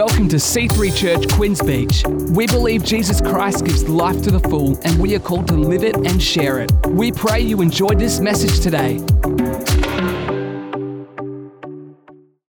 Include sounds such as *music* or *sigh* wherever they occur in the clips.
Welcome to C3 Church Quinns Beach. We believe Jesus Christ gives life to the full, and we are called to live it and share it. We pray you enjoyed this message today.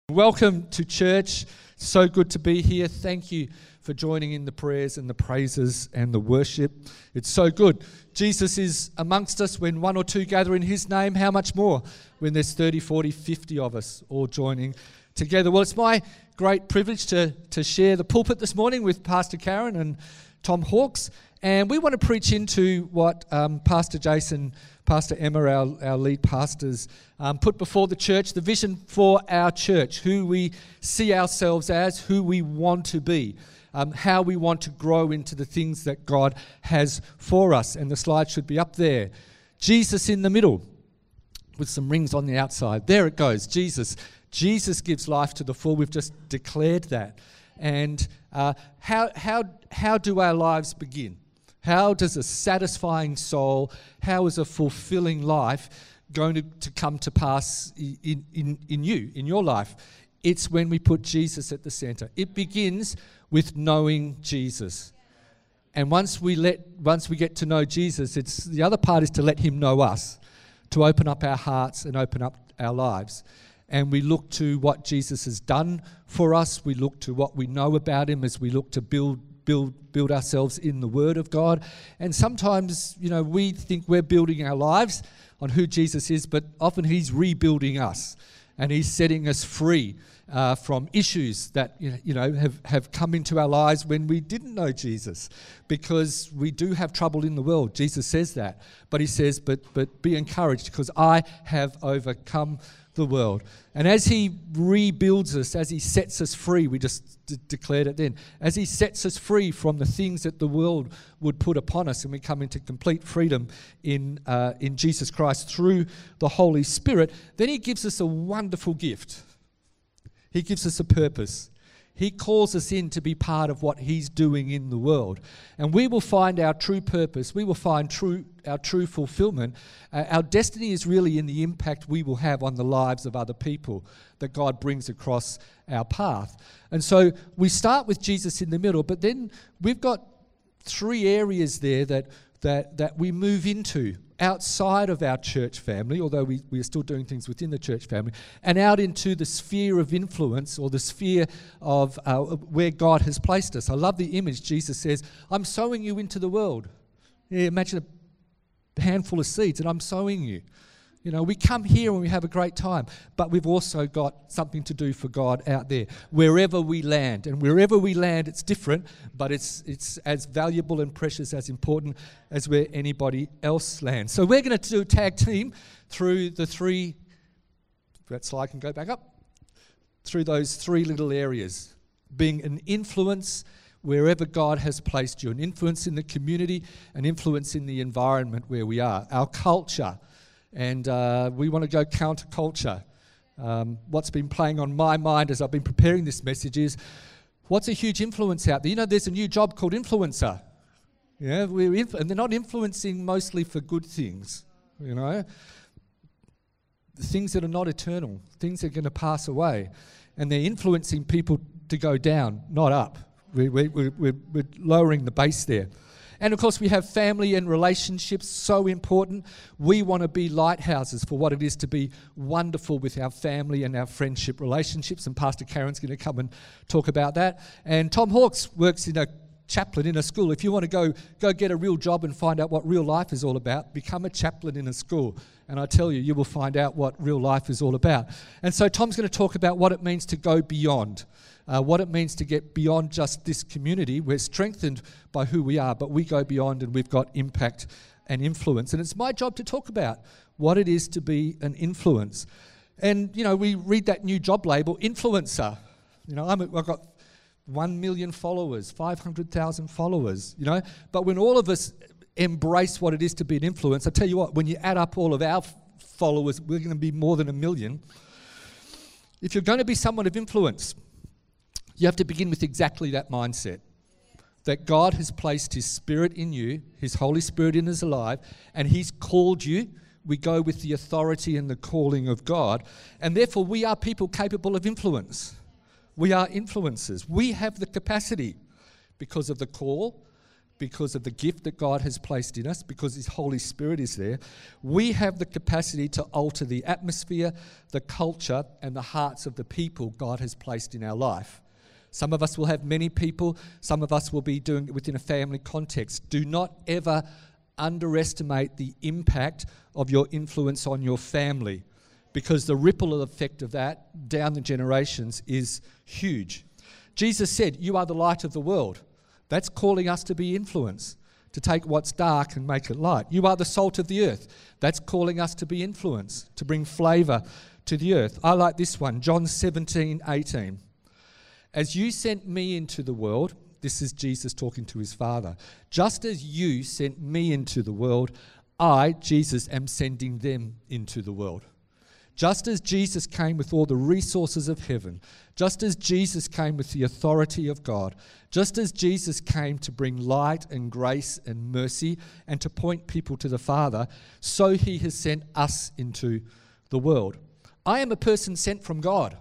Welcome to church. So good to be here. Thank you for joining in the prayers and the praises and the worship. It's so good. Jesus is amongst us when one or two gather in his name. How much more when there's 30, 40, 50 of us all joining together? Well, it's my great privilege to, to share the pulpit this morning with Pastor Karen and Tom Hawks. And we want to preach into what um, Pastor Jason, Pastor Emma, our, our lead pastors, um, put before the church the vision for our church, who we see ourselves as, who we want to be. Um, how we want to grow into the things that God has for us. And the slide should be up there. Jesus in the middle with some rings on the outside. There it goes. Jesus Jesus gives life to the full. We've just declared that. And uh, how, how, how do our lives begin? How does a satisfying soul, how is a fulfilling life going to, to come to pass in, in, in you, in your life? It's when we put Jesus at the center. It begins with knowing Jesus. And once we let once we get to know Jesus, it's the other part is to let him know us, to open up our hearts and open up our lives and we look to what Jesus has done for us. We look to what we know about him as we look to build build build ourselves in the word of God. And sometimes, you know, we think we're building our lives on who Jesus is, but often he's rebuilding us and he's setting us free uh, from issues that you know have, have come into our lives when we didn't know Jesus because we do have trouble in the world jesus says that but he says but but be encouraged because i have overcome the world. And as He rebuilds us, as He sets us free, we just d- declared it then, as He sets us free from the things that the world would put upon us, and we come into complete freedom in, uh, in Jesus Christ through the Holy Spirit, then He gives us a wonderful gift. He gives us a purpose. He calls us in to be part of what He's doing in the world. And we will find our true purpose. We will find true, our true fulfillment. Uh, our destiny is really in the impact we will have on the lives of other people that God brings across our path. And so we start with Jesus in the middle, but then we've got three areas there that, that, that we move into outside of our church family, although we, we are still doing things within the church family, and out into the sphere of influence or the sphere of uh, where God has placed us. I love the image. Jesus says, I'm sowing you into the world. Yeah, imagine a handful of seeds, and I'm sowing you. You know, we come here and we have a great time, but we've also got something to do for God out there, wherever we land. And wherever we land, it's different, but it's, it's as valuable and precious, as important as where anybody else lands. So we're going to do tag team through the three, that slide can go back up, through those three little areas being an influence wherever God has placed you, an influence in the community, an influence in the environment where we are, our culture and uh, we want to go counterculture. Um, what's been playing on my mind as I've been preparing this message is what's a huge influence out there? You know, there's a new job called influencer. Yeah, we're inf- and they're not influencing mostly for good things, you know. Things that are not eternal, things that are going to pass away. And they're influencing people to go down, not up. We're, we're, we're, we're lowering the base there. And of course, we have family and relationships, so important. We want to be lighthouses for what it is to be wonderful with our family and our friendship relationships. And Pastor Karen's going to come and talk about that. And Tom Hawks works in a chaplain in a school. If you want to go, go get a real job and find out what real life is all about, become a chaplain in a school. And I tell you, you will find out what real life is all about. And so Tom's going to talk about what it means to go beyond uh, what it means to get beyond just this community. We're strengthened by who we are, but we go beyond and we've got impact and influence. And it's my job to talk about what it is to be an influence. And, you know, we read that new job label, influencer. You know, i have got 1 million followers, 500,000 followers, you know. But when all of us embrace what it is to be an influence, I tell you what, when you add up all of our followers, we're going to be more than a million. If you're going to be someone of influence, you have to begin with exactly that mindset that God has placed His Spirit in you, His Holy Spirit in us alive, and He's called you. We go with the authority and the calling of God, and therefore we are people capable of influence. We are influencers. We have the capacity because of the call, because of the gift that God has placed in us, because His Holy Spirit is there. We have the capacity to alter the atmosphere, the culture, and the hearts of the people God has placed in our life. Some of us will have many people, some of us will be doing it within a family context. Do not ever underestimate the impact of your influence on your family because the ripple effect of that down the generations is huge. Jesus said, You are the light of the world. That's calling us to be influence, to take what's dark and make it light. You are the salt of the earth. That's calling us to be influence, to bring flavour to the earth. I like this one, John 17, 18. As you sent me into the world, this is Jesus talking to his Father, just as you sent me into the world, I, Jesus, am sending them into the world. Just as Jesus came with all the resources of heaven, just as Jesus came with the authority of God, just as Jesus came to bring light and grace and mercy and to point people to the Father, so he has sent us into the world. I am a person sent from God.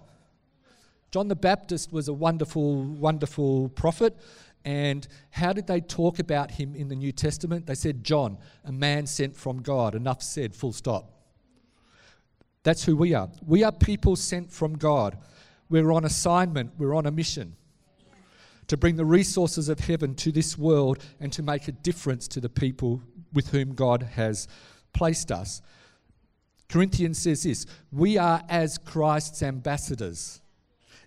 John the Baptist was a wonderful, wonderful prophet. And how did they talk about him in the New Testament? They said, John, a man sent from God. Enough said, full stop. That's who we are. We are people sent from God. We're on assignment, we're on a mission to bring the resources of heaven to this world and to make a difference to the people with whom God has placed us. Corinthians says this We are as Christ's ambassadors.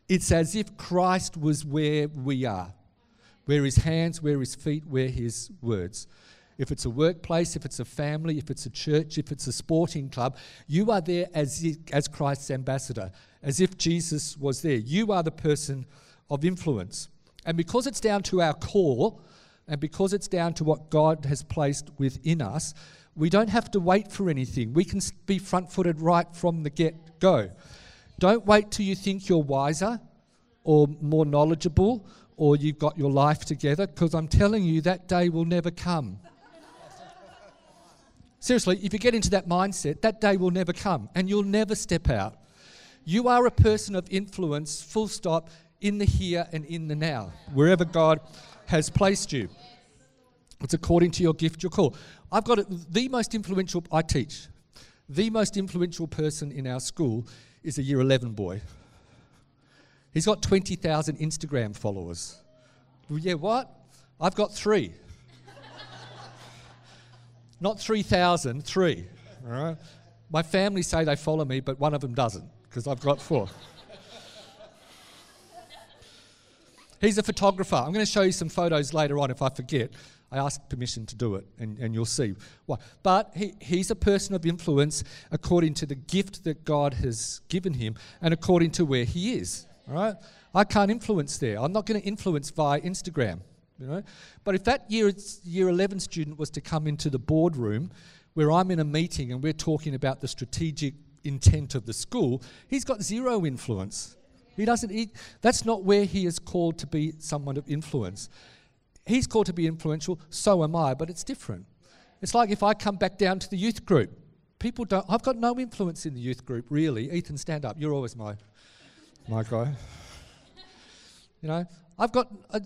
It's as if Christ was where we are, where his hands, where his feet, where his words if it's a workplace, if it's a family, if it's a church, if it's a sporting club, you are there as, as Christ's ambassador, as if Jesus was there. You are the person of influence. And because it's down to our core, and because it's down to what God has placed within us, we don't have to wait for anything. We can be front footed right from the get go. Don't wait till you think you're wiser or more knowledgeable or you've got your life together, because I'm telling you that day will never come. Seriously, if you get into that mindset, that day will never come and you'll never step out. You are a person of influence, full stop, in the here and in the now, wherever God has placed you. It's according to your gift, your call. I've got the most influential, I teach, the most influential person in our school is a year 11 boy. He's got 20,000 Instagram followers. Well, yeah, what? I've got three. Not 3,000, three. All right? My family say they follow me, but one of them doesn't because I've got four. He's a photographer. I'm going to show you some photos later on if I forget. I asked permission to do it, and, and you'll see why. But he, he's a person of influence according to the gift that God has given him and according to where he is. All right? I can't influence there. I'm not going to influence via Instagram. You know? But if that year, year 11 student was to come into the boardroom where I'm in a meeting and we're talking about the strategic intent of the school, he's got zero influence. He doesn't, he, that's not where he is called to be someone of influence. He's called to be influential, so am I, but it's different. It's like if I come back down to the youth group. People don't, I've got no influence in the youth group, really. Ethan, stand up. You're always my, my guy. *laughs* You know, I've got, a,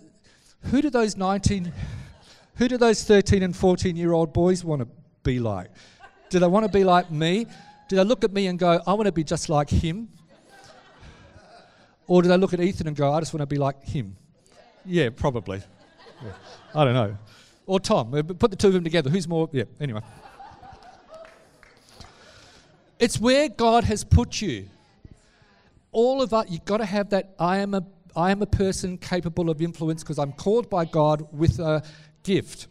who do those 19, who do those 13 and 14 year old boys want to be like? Do they want to be like me? Do they look at me and go, I want to be just like him? Or do they look at Ethan and go, I just want to be like him? Yeah, probably. Yeah. I don't know. Or Tom. Uh, put the two of them together. Who's more? Yeah, anyway. It's where God has put you. All of us, you've got to have that I am a I am a person capable of influence because I'm called by God with a gift.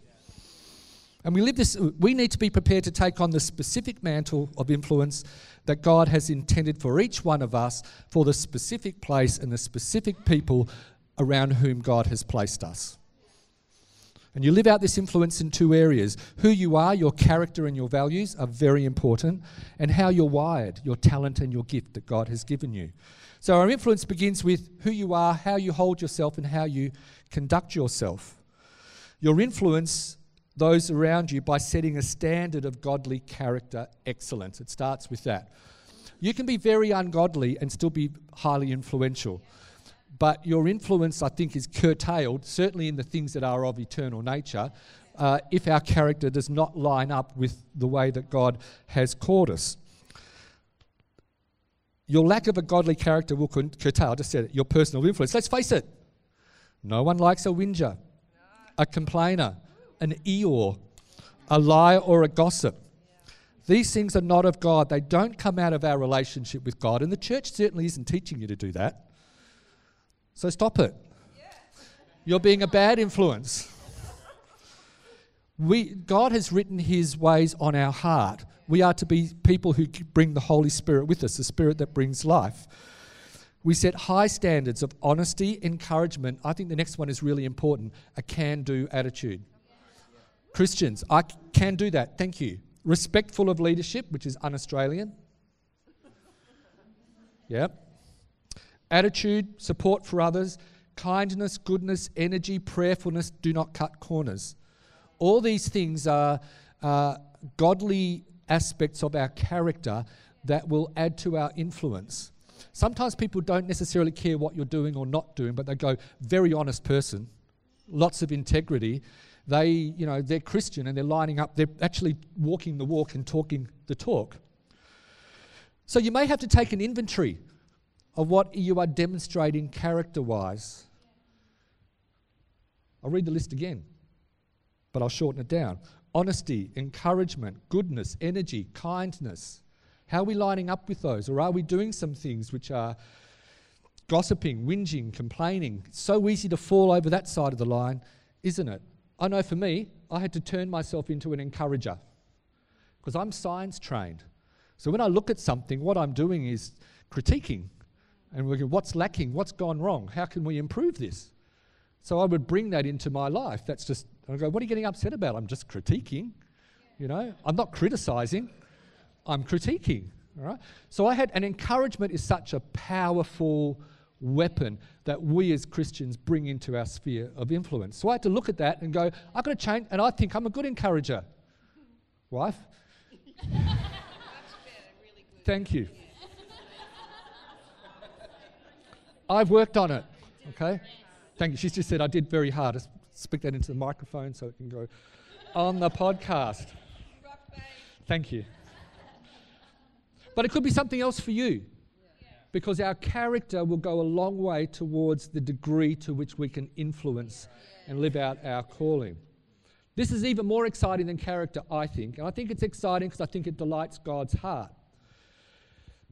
And we live this, we need to be prepared to take on the specific mantle of influence that God has intended for each one of us for the specific place and the specific people around whom God has placed us. And you live out this influence in two areas. Who you are, your character and your values are very important, and how you're wired, your talent and your gift that God has given you. So our influence begins with who you are, how you hold yourself, and how you conduct yourself. Your influence those around you by setting a standard of godly character excellence. It starts with that. You can be very ungodly and still be highly influential. But your influence, I think, is curtailed, certainly in the things that are of eternal nature, uh, if our character does not line up with the way that God has called us. Your lack of a godly character will curtail, I just said it, your personal influence. Let's face it, no one likes a whinger, a complainer, an Eeyore, a liar, or a gossip. These things are not of God. They don't come out of our relationship with God. And the church certainly isn't teaching you to do that. So stop it. You're being a bad influence. We, God has written his ways on our heart. We are to be people who bring the Holy Spirit with us, the Spirit that brings life. We set high standards of honesty, encouragement. I think the next one is really important a can do attitude. Christians, I can do that. Thank you respectful of leadership, which is un Australian. Yep. Attitude, support for others, kindness, goodness, energy, prayerfulness, do not cut corners. All these things are uh, godly aspects of our character that will add to our influence. Sometimes people don't necessarily care what you're doing or not doing, but they go, very honest person, lots of integrity, they, you know, they're Christian and they're lining up, they're actually walking the walk and talking the talk. So you may have to take an inventory of what you are demonstrating character wise. I'll read the list again, but I'll shorten it down. Honesty, encouragement, goodness, energy, kindness. How are we lining up with those? Or are we doing some things which are gossiping, whinging, complaining? It's so easy to fall over that side of the line, isn't it? I know for me, I had to turn myself into an encourager because I'm science trained. So when I look at something, what I'm doing is critiquing and looking what's lacking, what's gone wrong, how can we improve this? So I would bring that into my life. That's just, I go, what are you getting upset about? I'm just critiquing. You know, I'm not criticizing, I'm critiquing. All right. So I had, and encouragement is such a powerful weapon that we as Christians bring into our sphere of influence. So I had to look at that and go, I've got to change, and I think I'm a good encourager. Wife? *laughs* Thank you. I've worked on it. Okay? Thank you. She's just said I did very hard. I speak that into the microphone so it can go on the podcast. Thank you. But it could be something else for you because our character will go a long way towards the degree to which we can influence and live out our calling. This is even more exciting than character, I think. And I think it's exciting because I think it delights God's heart.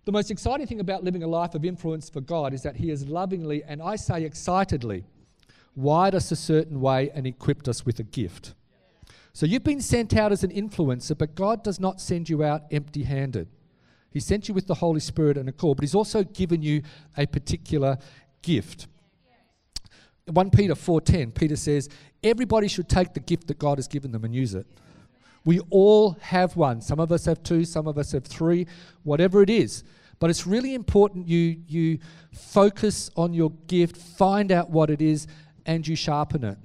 The most exciting thing about living a life of influence for God is that He has lovingly, and I say excitedly, wired us a certain way and equipped us with a gift. So you've been sent out as an influencer, but God does not send you out empty handed. He sent you with the Holy Spirit and a call, but He's also given you a particular gift. 1 Peter 4:10 Peter says everybody should take the gift that God has given them and use it. We all have one. Some of us have two, some of us have three, whatever it is. But it's really important you you focus on your gift, find out what it is and you sharpen it.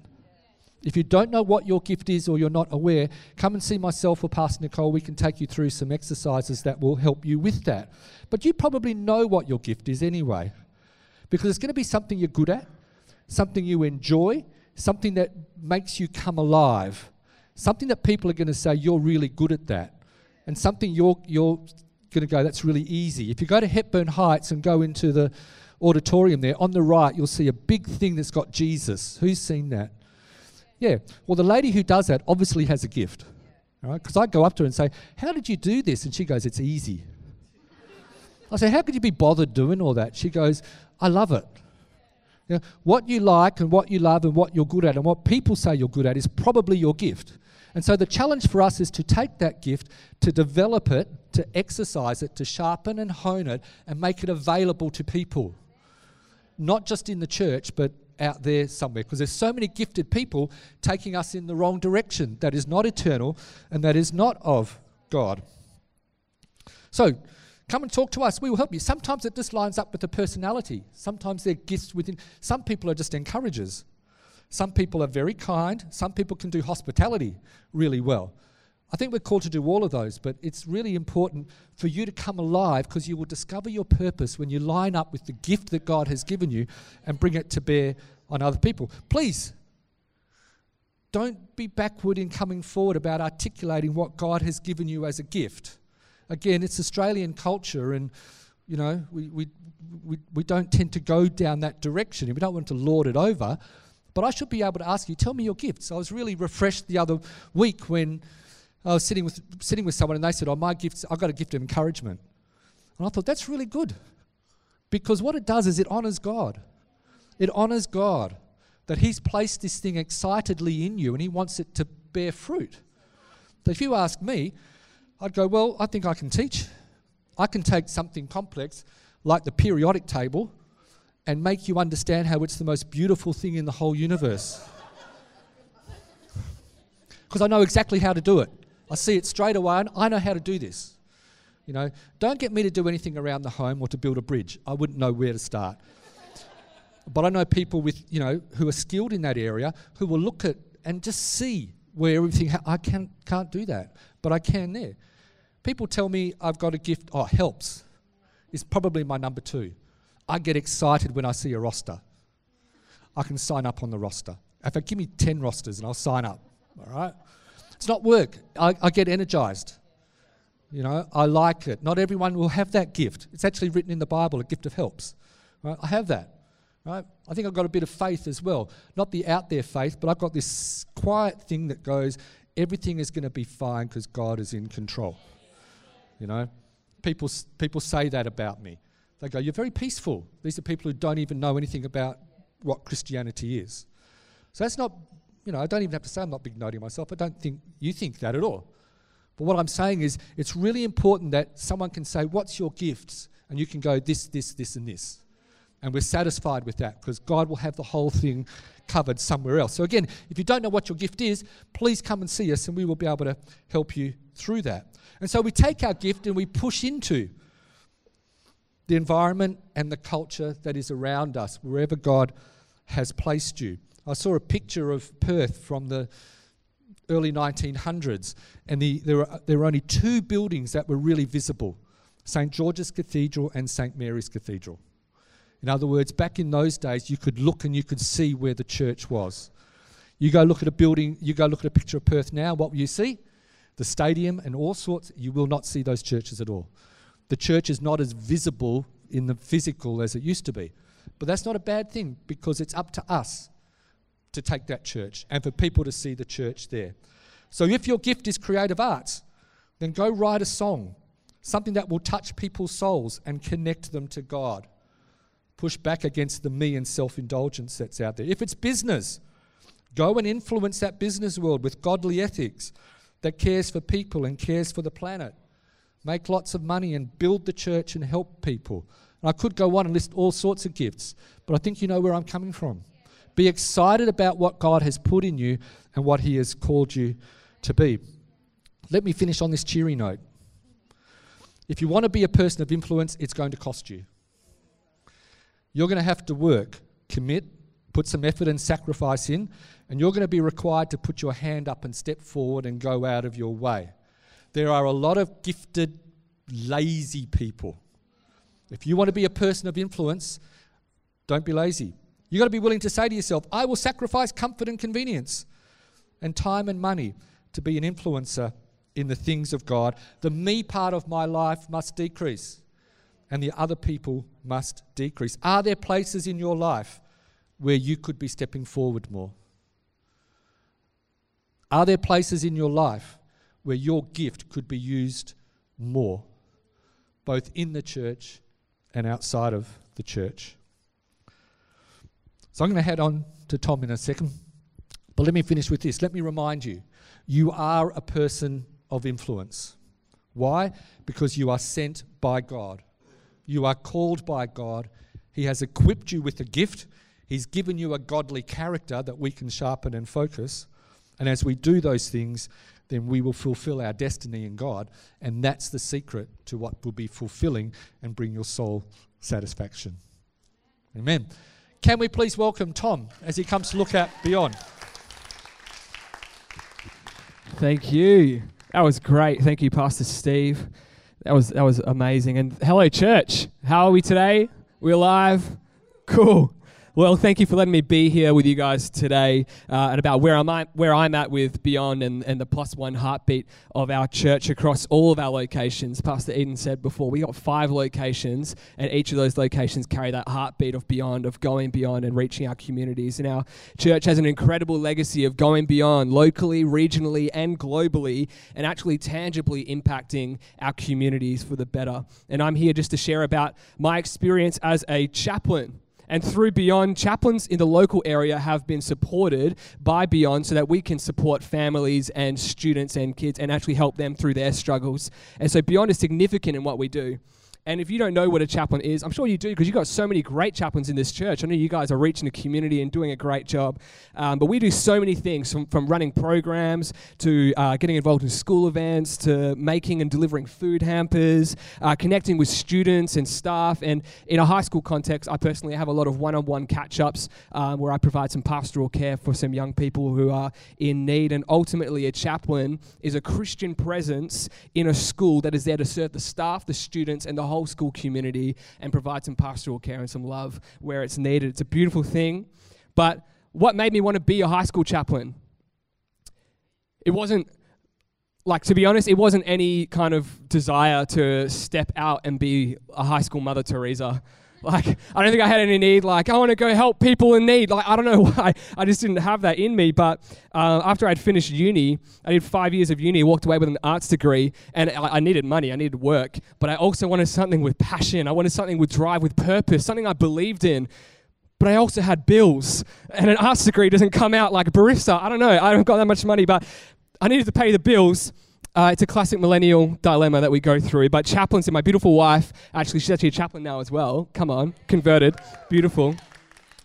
If you don't know what your gift is or you're not aware, come and see myself or Pastor Nicole. We can take you through some exercises that will help you with that. But you probably know what your gift is anyway, because it's going to be something you're good at, something you enjoy, something that makes you come alive, something that people are going to say you're really good at that, and something you're, you're going to go, that's really easy. If you go to Hepburn Heights and go into the auditorium there, on the right, you'll see a big thing that's got Jesus. Who's seen that? Yeah. Well, the lady who does that obviously has a gift. right? Because I go up to her and say, How did you do this? And she goes, It's easy. I say, How could you be bothered doing all that? She goes, I love it. You know, what you like and what you love and what you're good at and what people say you're good at is probably your gift. And so the challenge for us is to take that gift, to develop it, to exercise it, to sharpen and hone it, and make it available to people. Not just in the church, but out there somewhere because there's so many gifted people taking us in the wrong direction that is not eternal and that is not of God. So, come and talk to us. We will help you. Sometimes it just lines up with the personality. Sometimes they're gifts within. Some people are just encouragers. Some people are very kind. Some people can do hospitality really well. I think we're called to do all of those, but it's really important for you to come alive because you will discover your purpose when you line up with the gift that God has given you and bring it to bear on other people. Please, don't be backward in coming forward about articulating what God has given you as a gift. Again, it's Australian culture, and you know, we, we, we, we don't tend to go down that direction. We don't want to lord it over. But I should be able to ask you, tell me your gifts. I was really refreshed the other week when I was sitting with, sitting with someone and they said, Oh, my gifts, I've got a gift of encouragement. And I thought, that's really good. Because what it does is it honors God. It honors God that He's placed this thing excitedly in you and He wants it to bear fruit. So if you ask me, I'd go, Well, I think I can teach. I can take something complex like the periodic table and make you understand how it's the most beautiful thing in the whole universe. *laughs* Because I know exactly how to do it. I see it straight away, and I know how to do this. You know, don't get me to do anything around the home or to build a bridge. I wouldn't know where to start. *laughs* but I know people with, you know, who are skilled in that area who will look at and just see where everything. Ha- I can, can't do that, but I can there. People tell me I've got a gift. Oh, helps is probably my number two. I get excited when I see a roster. I can sign up on the roster. In fact, give me 10 rosters and I'll sign up. All right? It's not work. I, I get energized. You know, I like it. Not everyone will have that gift. It's actually written in the Bible, a gift of helps. Right? I have that. Right? I think I've got a bit of faith as well. Not the out there faith, but I've got this quiet thing that goes, everything is going to be fine because God is in control. You know, people, people say that about me. They go, You're very peaceful. These are people who don't even know anything about what Christianity is. So that's not you know, I don't even have to say I'm not big noting myself. I don't think you think that at all. But what I'm saying is, it's really important that someone can say, What's your gifts? And you can go, This, this, this, and this. And we're satisfied with that because God will have the whole thing covered somewhere else. So, again, if you don't know what your gift is, please come and see us and we will be able to help you through that. And so we take our gift and we push into the environment and the culture that is around us, wherever God has placed you. I saw a picture of Perth from the early 1900s, and the, there, were, there were only two buildings that were really visible St. George's Cathedral and St. Mary's Cathedral. In other words, back in those days, you could look and you could see where the church was. You go look at a building, you go look at a picture of Perth now, what will you see? The stadium and all sorts, you will not see those churches at all. The church is not as visible in the physical as it used to be. But that's not a bad thing because it's up to us to take that church and for people to see the church there. So if your gift is creative arts, then go write a song, something that will touch people's souls and connect them to God. Push back against the me and self indulgence that's out there. If it's business, go and influence that business world with godly ethics that cares for people and cares for the planet. Make lots of money and build the church and help people. And I could go on and list all sorts of gifts, but I think you know where I'm coming from. Be excited about what God has put in you and what He has called you to be. Let me finish on this cheery note. If you want to be a person of influence, it's going to cost you. You're going to have to work, commit, put some effort and sacrifice in, and you're going to be required to put your hand up and step forward and go out of your way. There are a lot of gifted, lazy people. If you want to be a person of influence, don't be lazy. You've got to be willing to say to yourself, I will sacrifice comfort and convenience and time and money to be an influencer in the things of God. The me part of my life must decrease and the other people must decrease. Are there places in your life where you could be stepping forward more? Are there places in your life where your gift could be used more, both in the church and outside of the church? So I'm going to head on to Tom in a second. But let me finish with this. Let me remind you you are a person of influence. Why? Because you are sent by God. You are called by God. He has equipped you with a gift. He's given you a godly character that we can sharpen and focus. And as we do those things, then we will fulfill our destiny in God. And that's the secret to what will be fulfilling and bring your soul satisfaction. Amen. Can we please welcome Tom as he comes to look at Beyond? Thank you. That was great. Thank you, Pastor Steve. That was that was amazing. And hello, church. How are we today? We're live. Cool. Well, thank you for letting me be here with you guys today uh, and about where I'm at, where I'm at with Beyond and, and the plus one heartbeat of our church across all of our locations. Pastor Eden said before, we got five locations, and each of those locations carry that heartbeat of Beyond, of going beyond and reaching our communities. And our church has an incredible legacy of going beyond locally, regionally, and globally, and actually tangibly impacting our communities for the better. And I'm here just to share about my experience as a chaplain and through Beyond, chaplains in the local area have been supported by Beyond so that we can support families and students and kids and actually help them through their struggles. And so Beyond is significant in what we do. And if you don't know what a chaplain is, I'm sure you do because you've got so many great chaplains in this church. I know you guys are reaching the community and doing a great job. Um, but we do so many things from, from running programs to uh, getting involved in school events to making and delivering food hampers, uh, connecting with students and staff. And in a high school context, I personally have a lot of one on one catch ups um, where I provide some pastoral care for some young people who are in need. And ultimately, a chaplain is a Christian presence in a school that is there to serve the staff, the students, and the whole school community and provide some pastoral care and some love where it's needed. It's a beautiful thing. But what made me want to be a high school chaplain? It wasn't like to be honest, it wasn't any kind of desire to step out and be a high school Mother Teresa. Like, I don't think I had any need. Like, I want to go help people in need. Like, I don't know *laughs* why. I just didn't have that in me. But uh, after I'd finished uni, I did five years of uni, walked away with an arts degree, and I, I needed money. I needed work. But I also wanted something with passion. I wanted something with drive, with purpose, something I believed in but I also had bills. And an arts degree doesn't come out like a barista. I don't know. I haven't got that much money, but I needed to pay the bills. Uh, it's a classic millennial dilemma that we go through. But chaplains and my beautiful wife, actually, she's actually a chaplain now as well. Come on, converted, beautiful.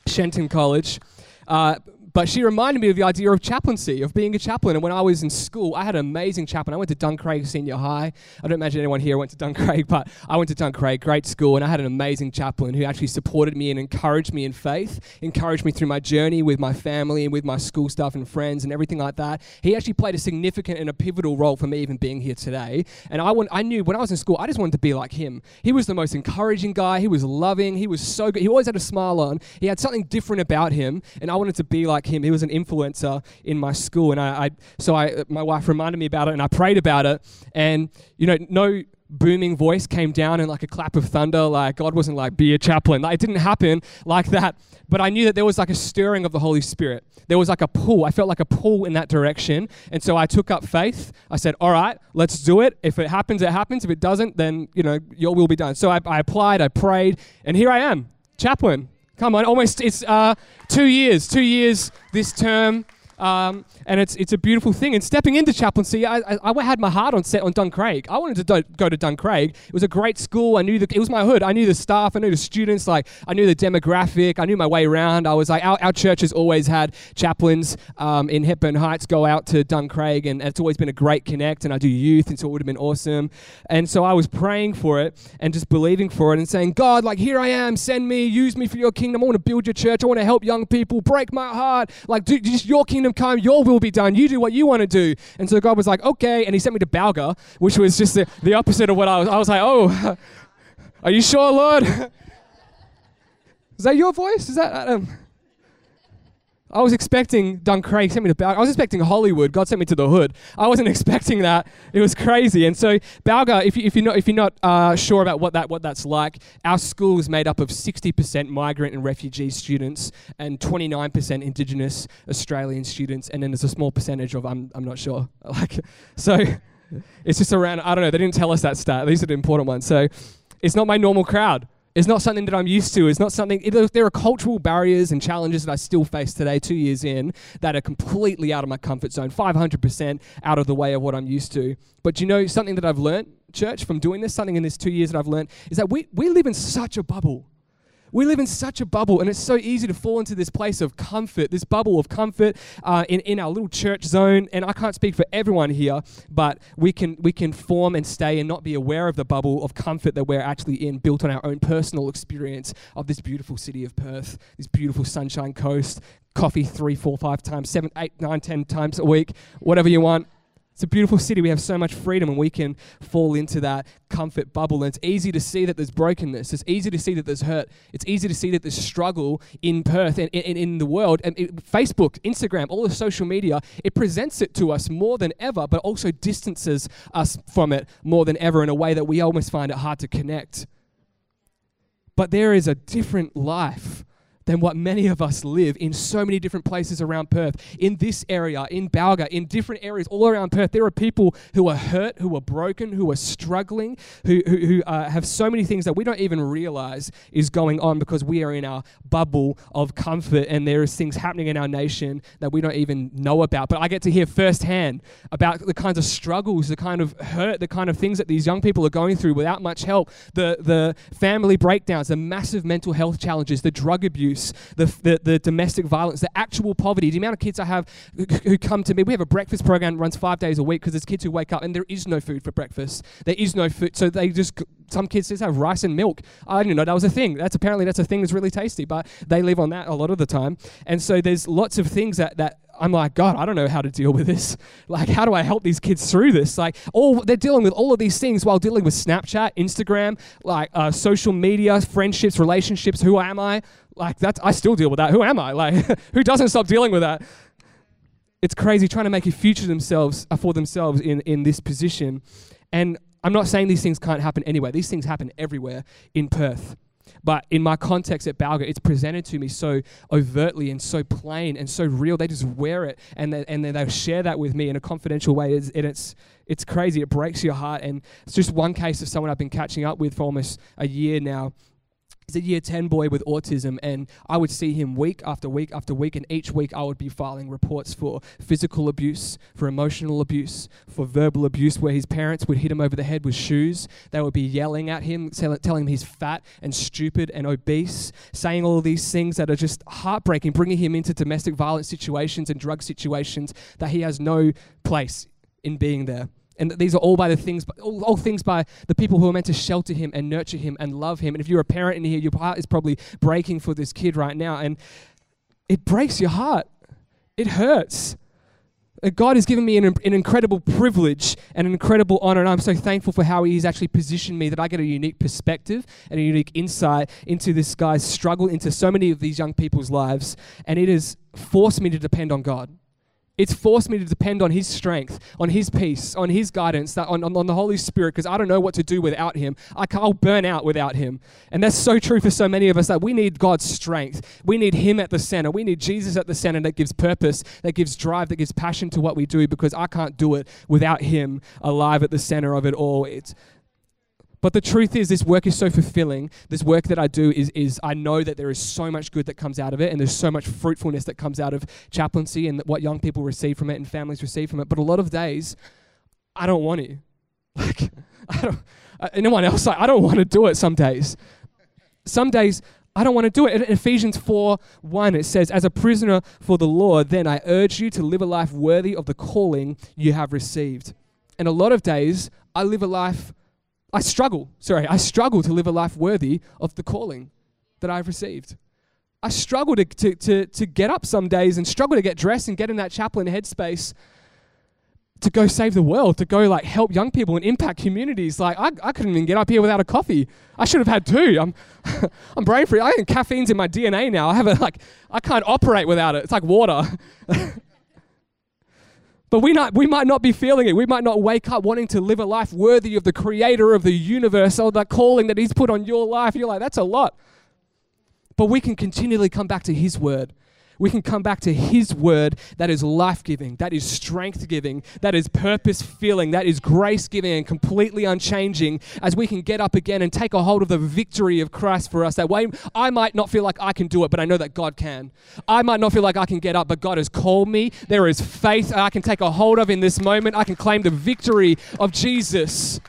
Shenton College. Uh, but she reminded me of the idea of chaplaincy, of being a chaplain. And when I was in school, I had an amazing chaplain. I went to Duncraig Senior High. I don't imagine anyone here went to Duncraig, *laughs* but I went to Duncraig, great school, and I had an amazing chaplain who actually supported me and encouraged me in faith, encouraged me through my journey with my family and with my school stuff and friends and everything like that. He actually played a significant and a pivotal role for me even being here today. And I, I knew when I was in school, I just wanted to be like him. He was the most encouraging guy. He was loving. He was so good. He always had a smile on. He had something different about him, and I wanted to be like like him. He was an influencer in my school, and I, I so I my wife reminded me about it, and I prayed about it, and you know, no booming voice came down and like a clap of thunder. Like God wasn't like, be a chaplain. Like, it didn't happen like that. But I knew that there was like a stirring of the Holy Spirit. There was like a pull. I felt like a pull in that direction. And so I took up faith. I said, all right, let's do it. If it happens, it happens. If it doesn't, then, you know, your will be done. So I, I applied, I prayed, and here I am, chaplain. Come on, almost it's uh, two years, two years this term. Um, and it's it's a beautiful thing. And stepping into chaplaincy, I, I, I had my heart on set on Duncraig. I wanted to do, go to Duncraig. It was a great school. I knew the, it was my hood. I knew the staff. I knew the students. Like I knew the demographic. I knew my way around. I was like, our, our church has always had chaplains um, in Hepburn Heights go out to Duncraig, and it's always been a great connect. And I do youth, and so it would have been awesome. And so I was praying for it and just believing for it and saying, God, like here I am. Send me. Use me for your kingdom. I want to build your church. I want to help young people. Break my heart. Like do, just your kingdom come. Your will will be done. You do what you want to do. And so God was like, okay. And he sent me to Balga, which was just the, the opposite of what I was. I was like, oh, *laughs* are you sure, Lord? *laughs* Is that your voice? Is that um, I was expecting Duncraig sent me to Balga. I was expecting Hollywood. God sent me to the hood. I wasn't *laughs* expecting that. It was crazy. And so Balga, if, you, you're not if you're not uh, sure about what that what that's like, our school is made up of 60% migrant and refugee students and 29% Indigenous Australian students, and then there's a small percentage of I'm I'm not sure. *laughs* Like so, it's just around. I don't know. They didn't tell us that stat. These are the important ones. So it's not my normal crowd. It's not something that I'm used to. It's not something, it, there are cultural barriers and challenges that I still face today, two years in, that are completely out of my comfort zone, 500% out of the way of what I'm used to. But you know, something that I've learned, church, from doing this, something in this two years that I've learned, is that we, we live in such a bubble. We live in such a bubble, and it's so easy to fall into this place of comfort, this bubble of comfort uh, in, in our little church zone. And I can't speak for everyone here, but we can, we can form and stay and not be aware of the bubble of comfort that we're actually in, built on our own personal experience of this beautiful city of Perth, this beautiful sunshine coast, coffee three, four, five times, seven, eight, nine, ten times a week, whatever you want. It's a beautiful city. We have so much freedom, and we can fall into that comfort bubble. And it's easy to see that there's brokenness. It's easy to see that there's hurt. It's easy to see that there's struggle in Perth and in, in the world. And it, Facebook, Instagram, all the social media, it presents it to us more than ever, but also distances us from it more than ever in a way that we almost find it hard to connect. But there is a different life than what many of us live in so many different places around Perth. In this area, in Balga, in different areas all around Perth, there are people who are hurt, who are broken, who are struggling, who, who, who uh, have so many things that we don't even realize is going on because we are in our bubble of comfort and there is things happening in our nation that we don't even know about. But I get to hear firsthand about the kinds of struggles, the kind of hurt, the kind of things that these young people are going through without much help, the, the family breakdowns, the massive mental health challenges, the drug abuse abuse, the, the, the, domestic violence, the actual poverty, the amount of kids I have who come to me. We have a breakfast program that runs five days a week because there's kids who wake up and there is no food for breakfast. There is no food. So they just, some kids just have rice and milk. I didn't know that was a thing. That's apparently that's a thing that's really tasty, but they live on that a lot of the time. And so there's lots of things that, that I'm like, God, I don't know how to deal with this. *laughs* Like, how do I help these kids through this? Like, all they're dealing with all of these things while dealing with Snapchat, Instagram, like uh, social media, friendships, relationships. Who am I? Like, that's I still deal with that. Who am I? Like, *laughs* who doesn't stop dealing with that? It's crazy trying to make a future themselves uh, for themselves in in this position. And I'm not saying these things can't happen anywhere. These things happen everywhere in Perth. But in my context at Balga, it's presented to me so overtly and so plain and so real. They just wear it and they, and they share that with me in a confidential way. It's, and it's, it's crazy. It breaks your heart. And it's just one case of someone I've been catching up with for almost a year now He's a year 10 boy with autism, and I would see him week after week after week, and each week I would be filing reports for physical abuse, for emotional abuse, for verbal abuse, where his parents would hit him over the head with shoes. They would be yelling at him, telling him he's fat and stupid and obese, saying all these things that are just heartbreaking, bringing him into domestic violence situations and drug situations that he has no place in being there. And these are all by the things, all, all, things by the people who are meant to shelter him and nurture him and love him. And if you're a parent in here, your heart is probably breaking for this kid right now. And it breaks your heart. It hurts. Uh, God has given me an, an incredible privilege and an incredible honor, and I'm so thankful for how He's actually positioned me that I get a unique perspective and a unique insight into this guy's struggle, into so many of these young people's lives, and it has forced me to depend on God. It's forced me to depend on His strength, on His peace, on His guidance, on, on, on the Holy Spirit, because I don't know what to do without Him. I will burn out without Him. And that's so true for so many of us that we need God's strength. We need Him at the center. We need Jesus at the center that gives purpose, that gives drive, that gives passion to what we do, because I can't do it without Him alive at the center of it all. It's, but the truth is, this work is so fulfilling. This work that I do is, is I know that there is so much good that comes out of it, and there's so much fruitfulness that comes out of chaplaincy and what young people receive from it and families receive from it. But a lot of days, I don't want to. *laughs* Like, I don't, uh, anyone else, I don't want to do it some days. Some days, I don't want to do it. In Ephesians 4 1, it says, As a prisoner for the Lord, then I urge you to live a life worthy of the calling you have received. And a lot of days, I live a life I struggle, sorry, I struggle to live a life worthy of the calling that I've received. I struggle to, to, to, to get up some days and struggle to get dressed and get in that chaplain headspace to go save the world, to go like help young people and impact communities. Like I, I couldn't even get up here without a coffee. I should have had two. I'm, *laughs* I'm brain free. I think caffeine's in my DNA now. I have a like, I can't operate without it. It's like water. *laughs* But we, not, we might not be feeling it. We might not wake up wanting to live a life worthy of the creator of the universe or the calling that he's put on your life. You're like, that's a lot. But we can continually come back to his word we can come back to His word that is life giving, that is strength giving, that is purpose filling, that is grace giving and completely unchanging as we can get up again and take a hold of the victory of Christ for us. That way, I might not feel like I can do it, but I know that God can. I might not feel like I can get up, but God has called me. There is faith I can take a hold of in this moment. I can claim the victory of Jesus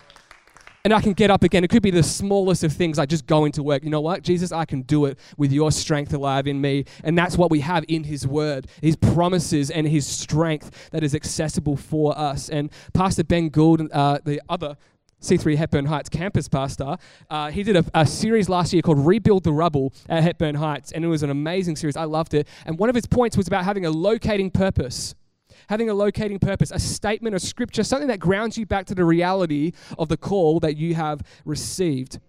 and I can get up again. It could be the smallest of things, like just going to work. You know what? Jesus, I can do it with your strength alive in me. And that's what we have in his word, his promises and his strength that is accessible for us. And Pastor Ben Gould, uh, the other C3 Hepburn Heights campus pastor, uh, he did a, a, series last year called Rebuild the Rubble at Hepburn Heights, and it was an amazing series. I loved it. And one of his points was about having a locating purpose having a locating purpose, a statement, of scripture, something that grounds you back to the reality of the call that you have received.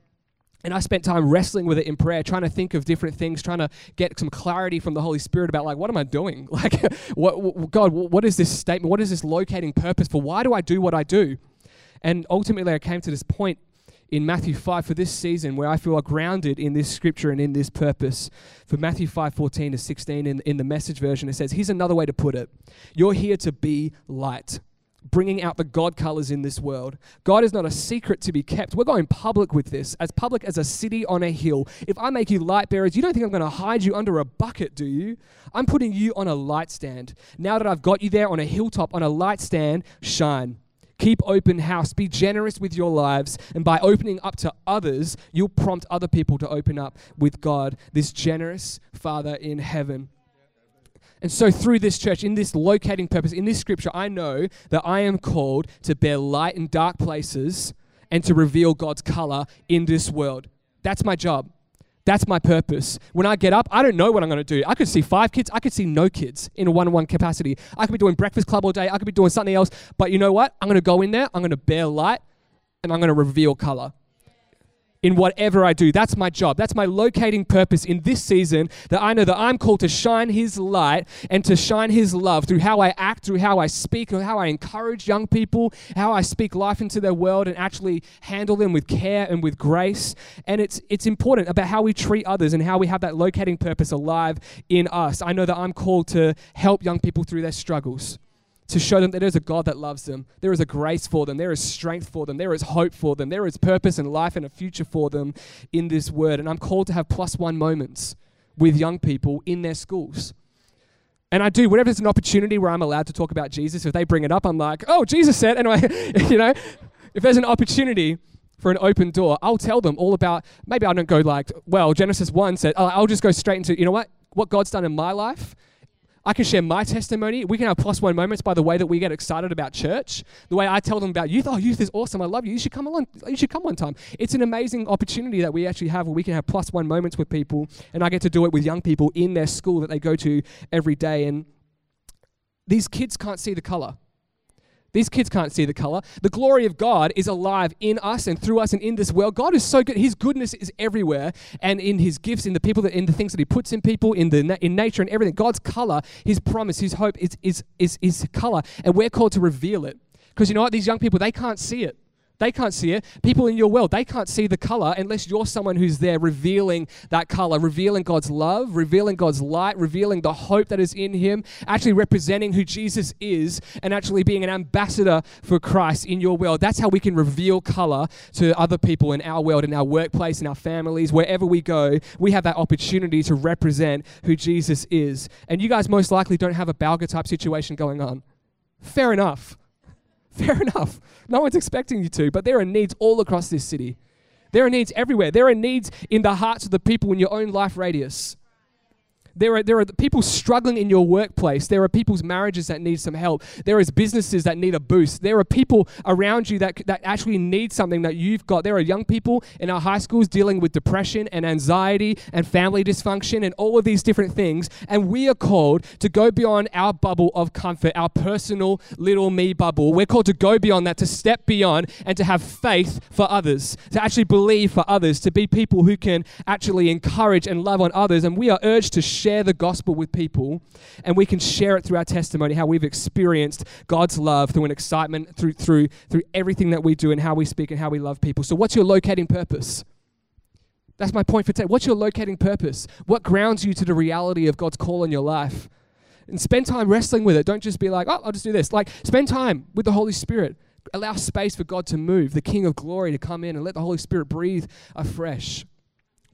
And I spent time wrestling with it in prayer, trying to think of different things, trying to get some clarity from the Holy Spirit about, like, what am I doing? *laughs* Like, what, what, God, what is this statement? What is this locating purpose for? Why do I do what I do? And ultimately, I came to this point in Matthew 5 for this season where I feel grounded in this scripture and in this purpose. For Matthew 5 14 to 16, in, in the message version, it says, Here's another way to put it You're here to be light bringing out the God colors in this world. God is not a secret to be kept. We're going public with this, as public as a city on a hill. If I make you light bearers, you don't think I'm going to hide you under a bucket, do you? I'm putting you on a light stand. Now that I've got you there on a hilltop, on a light stand, shine. Keep open house. Be generous with your lives. And by opening up to others, you'll prompt other people to open up with God, this generous Father in heaven. And so, through this church, in this locating purpose, in this scripture, I know that I am called to bear light in dark places and to reveal God's color in this world. That's my job. That's my purpose. When I get up, I don't know what I'm going to do. I could see five kids. I could see no kids in a one on one capacity. I could be doing breakfast club all day. I could be doing something else. But you know what? I'm going to go in there. I'm going to bear light and I'm going to reveal color in whatever I do. That's my job. That's my locating purpose in this season that I know that I'm called to shine His light and to shine His love through how I act, through how I speak, or how I encourage young people, how I speak life into their world and actually handle them with care and with grace. And it's, it's important about how we treat others and how we have that locating purpose alive in us. I know that I'm called to help young people through their struggles to show them that there's a God that loves them. There is a grace for them. There is strength for them. There is hope for them. There is purpose and life and a future for them in this word. And I'm called to have plus one moments with young people in their schools. And I do, whenever there's an opportunity where I'm allowed to talk about Jesus, if they bring it up, I'm like, oh, Jesus said, and I, *laughs* you know, if there's an opportunity for an open door, I'll tell them all about, maybe I don't go like, well, Genesis 1 said, oh, I'll just go straight into, you know what, what God's done in my life I can share my testimony. We can have plus one moments by the way that we get excited about church, the way I tell them about youth. Oh, youth is awesome. I love you. You should come along. You should come one time. It's an amazing opportunity that we actually have where we can have plus one moments with people, and I get to do it with young people in their school that they go to every day. And these kids can't see the color. These kids can't see the color. The glory of God is alive in us and through us and in this world. God is so good. His goodness is everywhere and in his gifts, in the people that in the things that he puts in people, in the in nature and everything. God's color, his promise, his hope is is is, is color. And we're called to reveal it. Because you know what? These young people, they can't see it. They can't see it. People in your world, they can't see the color unless you're someone who's there revealing that color, revealing God's love, revealing God's light, revealing the hope that is in Him, actually representing who Jesus is, and actually being an ambassador for Christ in your world. That's how we can reveal color to other people in our world, in our workplace, in our families, wherever we go. We have that opportunity to represent who Jesus is. And you guys most likely don't have a Balga type situation going on. Fair enough. *laughs* Fair enough. No one's expecting you to, but there are needs all across this city. There are needs everywhere. There are needs in the hearts of the people in your own life radius. There are, there are people struggling in your workplace. There are people's marriages that need some help. There is businesses that need a boost. There are people around you that, that actually need something that you've got. There are young people in our high schools dealing with depression and anxiety and family dysfunction and all of these different things. And we are called to go beyond our bubble of comfort, our personal little me bubble. We're called to go beyond that, to step beyond and to have faith for others, to actually believe for others, to be people who can actually encourage and love on others. And we are urged to share share the gospel with people and we can share it through our testimony, how we've experienced God's love through an excitement, through, through, through everything that we do and how we speak and how we love people. So, what's your locating purpose? That's my point for today. What's your locating purpose? What grounds you to the reality of God's call in your life? And spend time wrestling with it. Don't just be like, oh, I'll just do this. Like, spend time with the Holy Spirit. Allow space for God to move, the King of glory to come in and let the Holy Spirit breathe afresh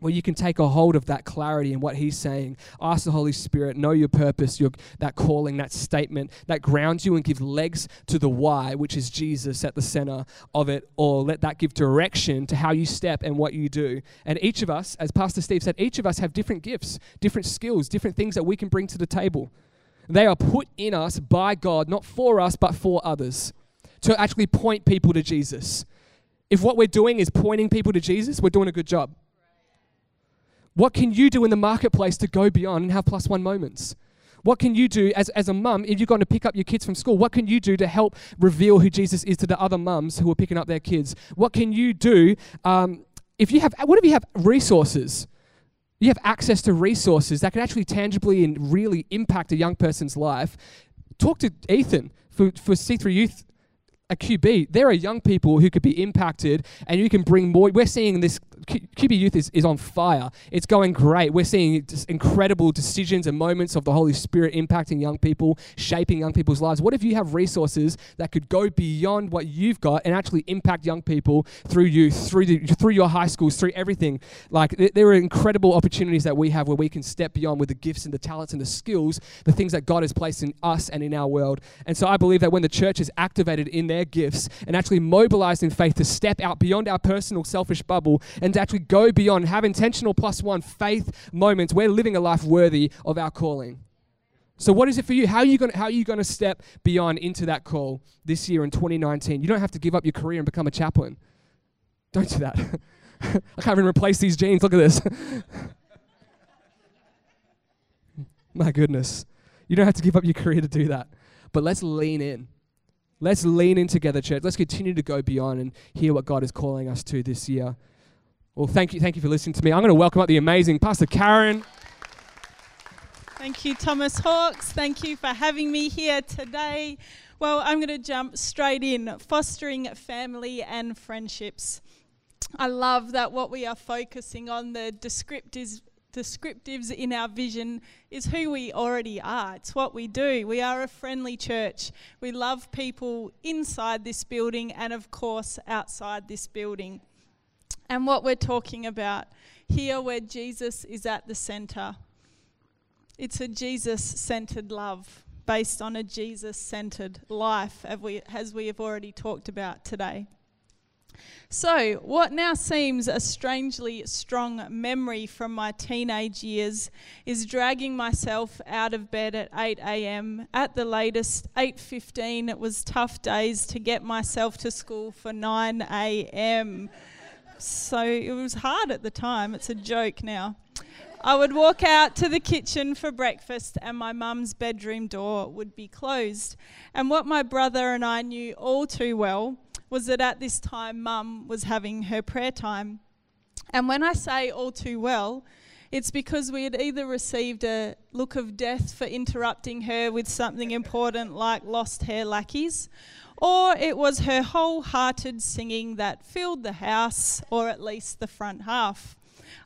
where you can take a hold of that clarity and what he's saying. Ask the Holy Spirit, know your purpose, your, that calling, that statement that grounds you and give legs to the why, which is Jesus at the center of it all. Let that give direction to how you step and what you do. And each of us, as Pastor Steve said, each of us have different gifts, different skills, different things that we can bring to the table. They are put in us by God, not for us, but for others, to actually point people to Jesus. If what we're doing is pointing people to Jesus, we're doing a good job. What can you do in the marketplace to go beyond and have plus one moments? What can you do as, as a mum, if you're going to pick up your kids from school, what can you do to help reveal who Jesus is to the other mums who are picking up their kids? What can you do um, if you have, what if you have resources? You have access to resources that can actually tangibly and really impact a young person's life. Talk to Ethan for, for C3 Youth a QB, there are young people who could be impacted, and you can bring more. We're seeing this QB Youth is, is on fire. It's going great. We're seeing incredible decisions and moments of the Holy Spirit impacting young people, shaping young people's lives. What if you have resources that could go beyond what you've got and actually impact young people through youth, through the, through your high schools, through everything? Like th- there are incredible opportunities that we have where we can step beyond with the gifts and the talents and the skills, the things that God has placed in us and in our world. And so I believe that when the church is activated in their gifts and actually mobilized in faith to step out beyond our personal selfish bubble and to actually go beyond, have intentional plus one faith moments. We're living a life worthy of our calling. So, what is it for you? How are you going how are you going to step beyond into that call this year in 2019? You don't have to give up your career and become a chaplain. Don't do that. *laughs* I can't even replace these jeans. Look at this. *laughs* My goodness. You don't have to give up your career to do that. But let's lean in. Let's lean in together, church. Let's continue to go beyond and hear what God is calling us to this year. Well, thank you, thank you for listening to me. I'm going to welcome up the amazing Pastor Karen. Thank you, Thomas Hawks. Thank you for having me here today. Well, I'm going to jump straight in fostering family and friendships. I love that what we are focusing on, the descriptives, descriptives in our vision, is who we already are. It's what we do. We are a friendly church. We love people inside this building and, of course, outside this building and what we're talking about here, where Jesus is at the center. It's a Jesus centered love based on a Jesus centered life, as we have already talked about today. So, what now seems a strangely strong memory from my teenage years is dragging myself out of bed at 8 a.m. At the latest, 8:15. It was tough days to get myself to school for 9 a.m. So it was hard at the time. It's a joke now. I would walk out to the kitchen for breakfast, and my mum's bedroom door would be closed. And what my brother and I knew all too well was that at this time, mum was having her prayer time. And when I say all too well, it's because we had either received a look of death for interrupting her with something important like lost hair lackeys, or it was her wholehearted singing that filled the house, or at least the front half.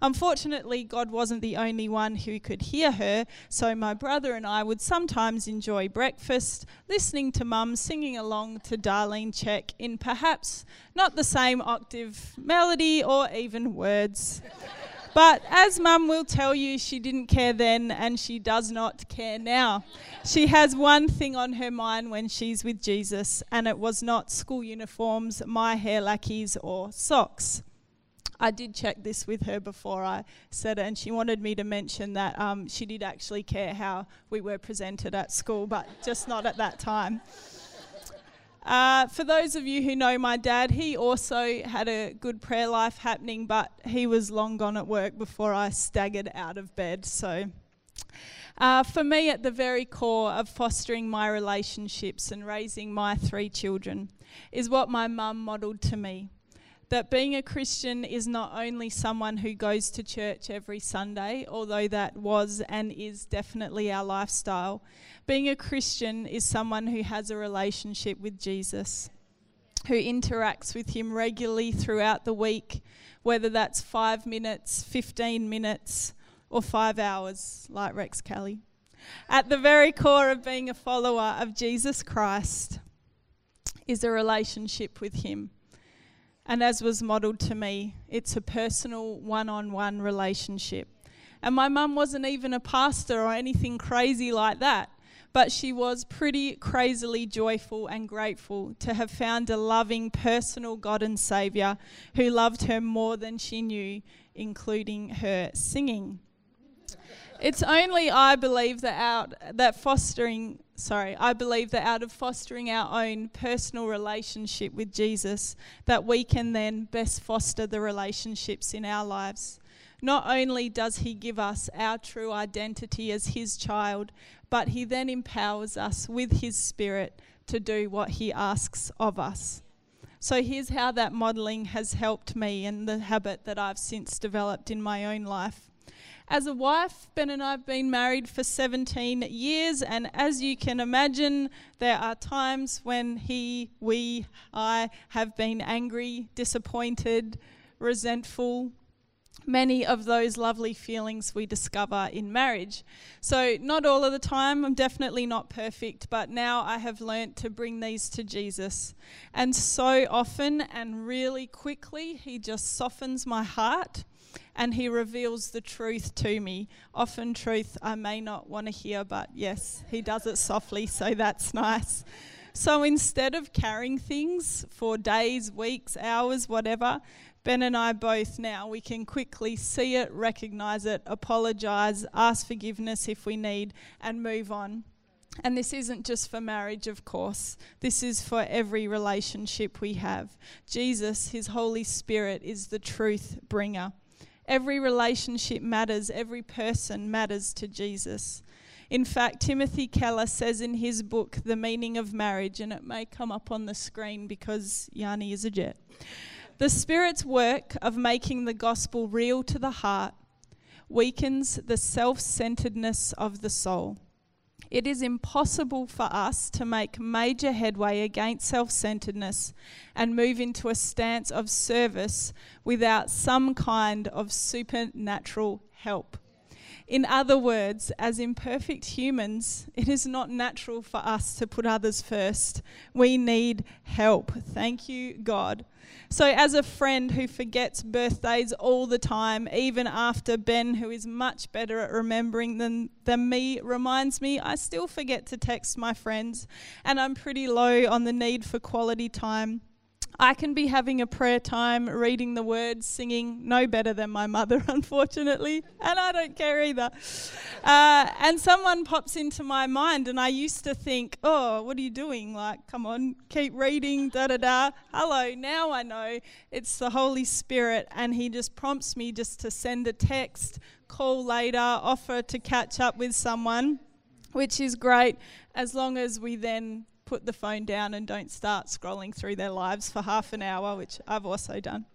Unfortunately, God wasn't the only one who could hear her, so my brother and I would sometimes enjoy breakfast, listening to Mum singing along to Darlene Zschech in perhaps not the same octave melody or even words. But as mum will tell you, she didn't care then and she does not care now. She has one thing on her mind when she's with Jesus, and it was not school uniforms, my hair lackeys, or socks. I did check this with her before I said it, and she wanted me to mention that um, she did actually care how we were presented at school, but just not at that time. Uh, for those of you who know my dad, he also had a good prayer life happening, but he was long gone at work before I staggered out of bed. So, uh, for me, at the very core of fostering my relationships and raising my three children is what my mum modelled to me that being a Christian is not only someone who goes to church every Sunday, although that was and is definitely our lifestyle. Being a Christian is someone who has a relationship with Jesus, who interacts with Him regularly throughout the week, whether that's five minutes, 15 minutes, or five hours, like Rex Kelly. At the very core of being a follower of Jesus Christ is a relationship with Him and as was modelled to me, it's a personal one on one relationship. And my mum wasn't even a pastor or anything crazy like that, but she was pretty crazily joyful and grateful to have found a loving, personal God and Saviour who loved her more than she knew, including her singing. It's only, I believe, that out that fostering sorry, I believe that out of fostering our own personal relationship with Jesus, that we can then best foster the relationships in our lives. Not only does He give us our true identity as His child, but He then empowers us with His Spirit to do what He asks of us. So here's how that modeling has helped me and the habit that I've since developed in my own life. As a wife, Ben and I have been married for 17 years, and as you can imagine, there are times when he, we, I have been angry, disappointed, resentful, many of those lovely feelings we discover in marriage. So, not all of the time, I'm definitely not perfect, but now I have learnt to bring these to Jesus. And so often and really quickly, He just softens my heart and He reveals the truth to me. Often, truth I may not want to hear, but yes, He does it softly, so that's *laughs* nice. So instead of carrying things for days, weeks, hours, whatever, Ben and I both now, we can quickly see it, recognize it, apologize, ask forgiveness if we need, and move on. And this isn't just for marriage, of course. This is for every relationship we have. Jesus, His Holy Spirit, is the truth bringer. Every relationship matters, every person matters to Jesus. In fact, Timothy Keller says in his book, The Meaning of Marriage, and it may come up on the screen because Yanni is a jet. The Spirit's work of making the gospel real to the heart weakens the self centeredness of the soul. It is impossible for us to make major headway against self centeredness and move into a stance of service without some kind of supernatural help. In other words, as imperfect humans, it is not natural for us to put others first. We need help. Thank you, God. So, as a friend who forgets birthdays all the time, even after Ben, who is much better at remembering than, than me, reminds me, I still forget to text my friends, and I'm pretty low on the need for quality time. I can be having a prayer time, reading the words, singing, no better than my mother, *laughs* unfortunately, and I don't care either. Uh, and someone pops into my mind, and I used to think, oh, what are you doing? Like, come on, keep reading, da da da. Hello, now I know it's the Holy Spirit, and He just prompts me just to send a text, call later, offer to catch up with someone, which is great as long as we then put the phone down and don't start scrolling through their lives for half an hour, which I've also done.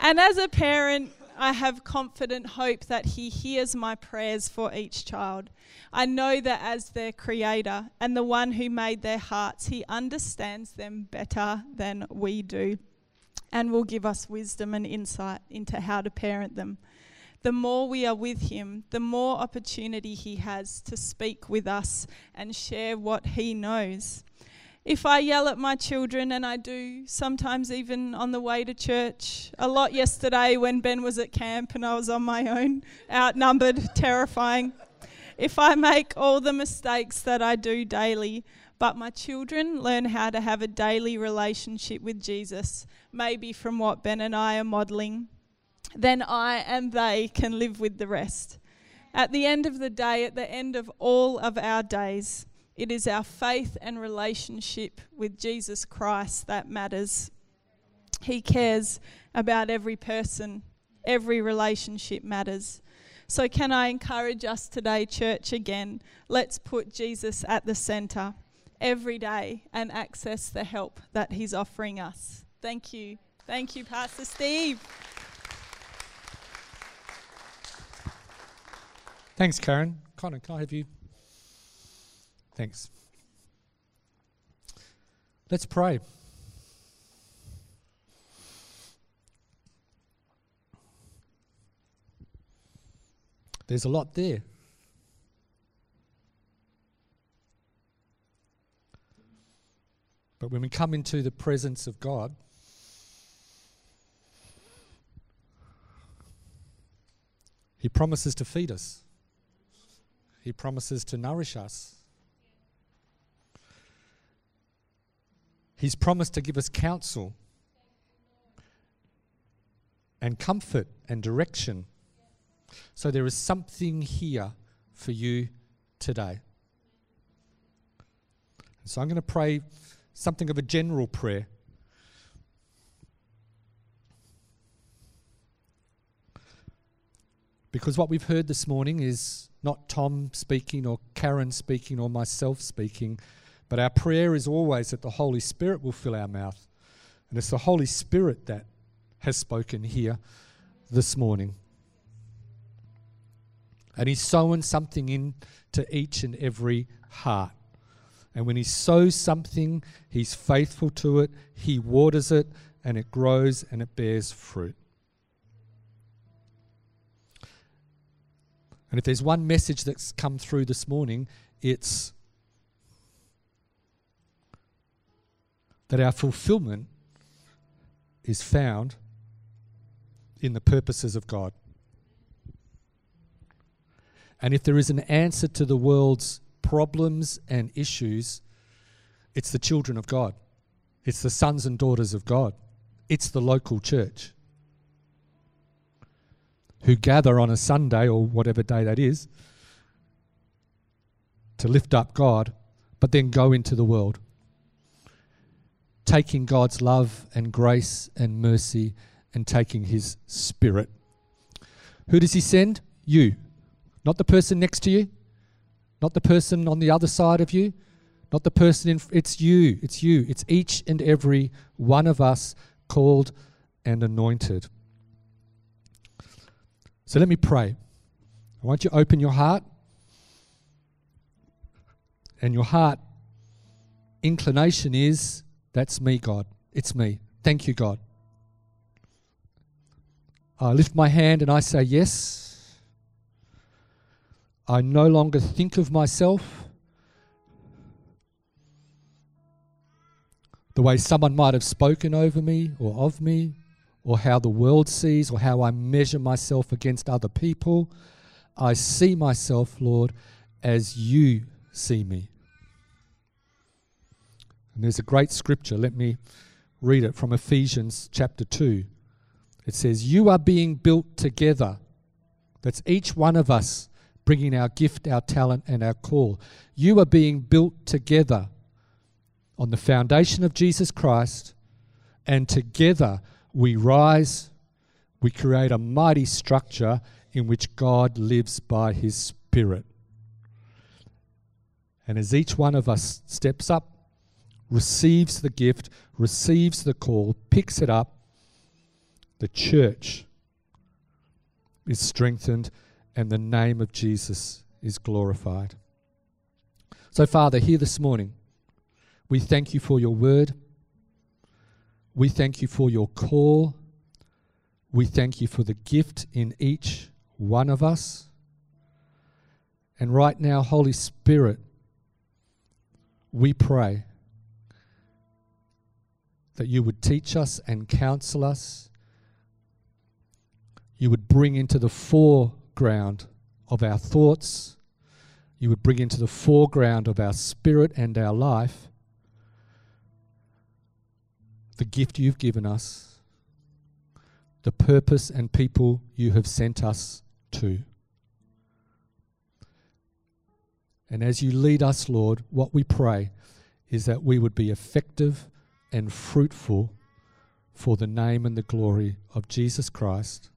And as a parent, I have confident hope that He hears my prayers for each child. I know that as their creator and the one who made their hearts, He understands them better than we do and will give us wisdom and insight into how to parent them the more we are with Him, the more opportunity He has to speak with us and share what He knows. If I yell at my children, and I do sometimes even on the way to church, a lot yesterday when Ben was at camp and I was on my own, outnumbered, *laughs* terrifying. If I make all the mistakes that I do daily, but my children learn how to have a daily relationship with Jesus, maybe from what Ben and I are modeling then I and they can live with the rest. At the end of the day, at the end of all of our days, it is our faith and relationship with Jesus Christ that matters. He cares about every person, every relationship matters. So, can I encourage us today, church, again? Let's put Jesus at the center every day and access the help that He's offering us. Thank you. Thank you, Pastor Steve. Thanks, Karen. Connor, can I have you? Thanks. Let's pray. There's a lot there. But when we come into the presence of God, He promises to feed us. He promises to nourish us. He's promised to give us counsel and comfort and direction. So there is something here for you today. So I'm going to pray something of a general prayer. Because what we've heard this morning is not Tom speaking or Karen speaking or myself speaking, but our prayer is always that the Holy Spirit will fill our mouth. And it's the Holy Spirit that has spoken here this morning. And He's sowing something into each and every heart. And when He sows something, He's faithful to it, He waters it, and it grows and it bears fruit. And if there's one message that's come through this morning, it's that our fulfillment is found in the purposes of God. And if there is an answer to the world's problems and issues, it's the children of God, it's the sons and daughters of God, it's the local church who gather on a Sunday or whatever day that is to lift up God, but then go into the world, taking God's love and grace and mercy and taking His Spirit. Who does He send? You. Not the person next to you, not the person on the other side of you, not the person in. It's you. It's you. It's each and every one of us called and anointed. So let me pray. I want you to open your heart. And your heart inclination is that's me, God. It's me. Thank you, God. I lift my hand and I say, Yes. I no longer think of myself the way someone might have spoken over me or of me or how the world sees or how I measure myself against other people. I see myself, Lord, as you see me. And there's a great scripture. Let me read it from Ephesians chapter 2. It says, You are being built together. That's each one of us bringing our gift, our talent, and our call. You are being built together on the foundation of Jesus Christ, and together we rise, we create a mighty structure in which God lives by his Spirit. And as each one of us steps up, receives the gift, receives the call, picks it up, the church is strengthened and the name of Jesus is glorified. So, Father, here this morning, we thank you for your word. We thank you for your call. We thank you for the gift in each one of us. And right now, Holy Spirit, we pray that you would teach us and counsel us. You would bring into the foreground of our thoughts. You would bring into the foreground of our spirit and our life the gift you've given us, the purpose and people you have sent us to. And as you lead us, Lord, what we pray is that we would be effective and fruitful for the name and the glory of Jesus Christ,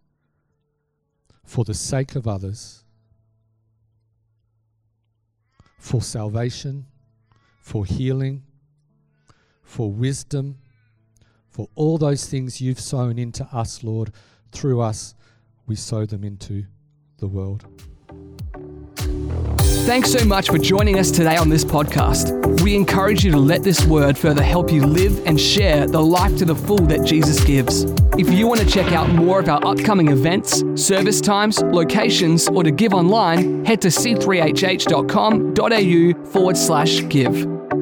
for the sake of others, for salvation, for healing, for wisdom for all those things you've sown into us, Lord, through us, we sow them into the world. Thanks so much for joining us today on this podcast. We encourage you to let this word further help you live and share the life to the full that Jesus gives. If you want to check out more of our upcoming events, service times, locations, or to give online, head to c3hh.com.au forward slash give.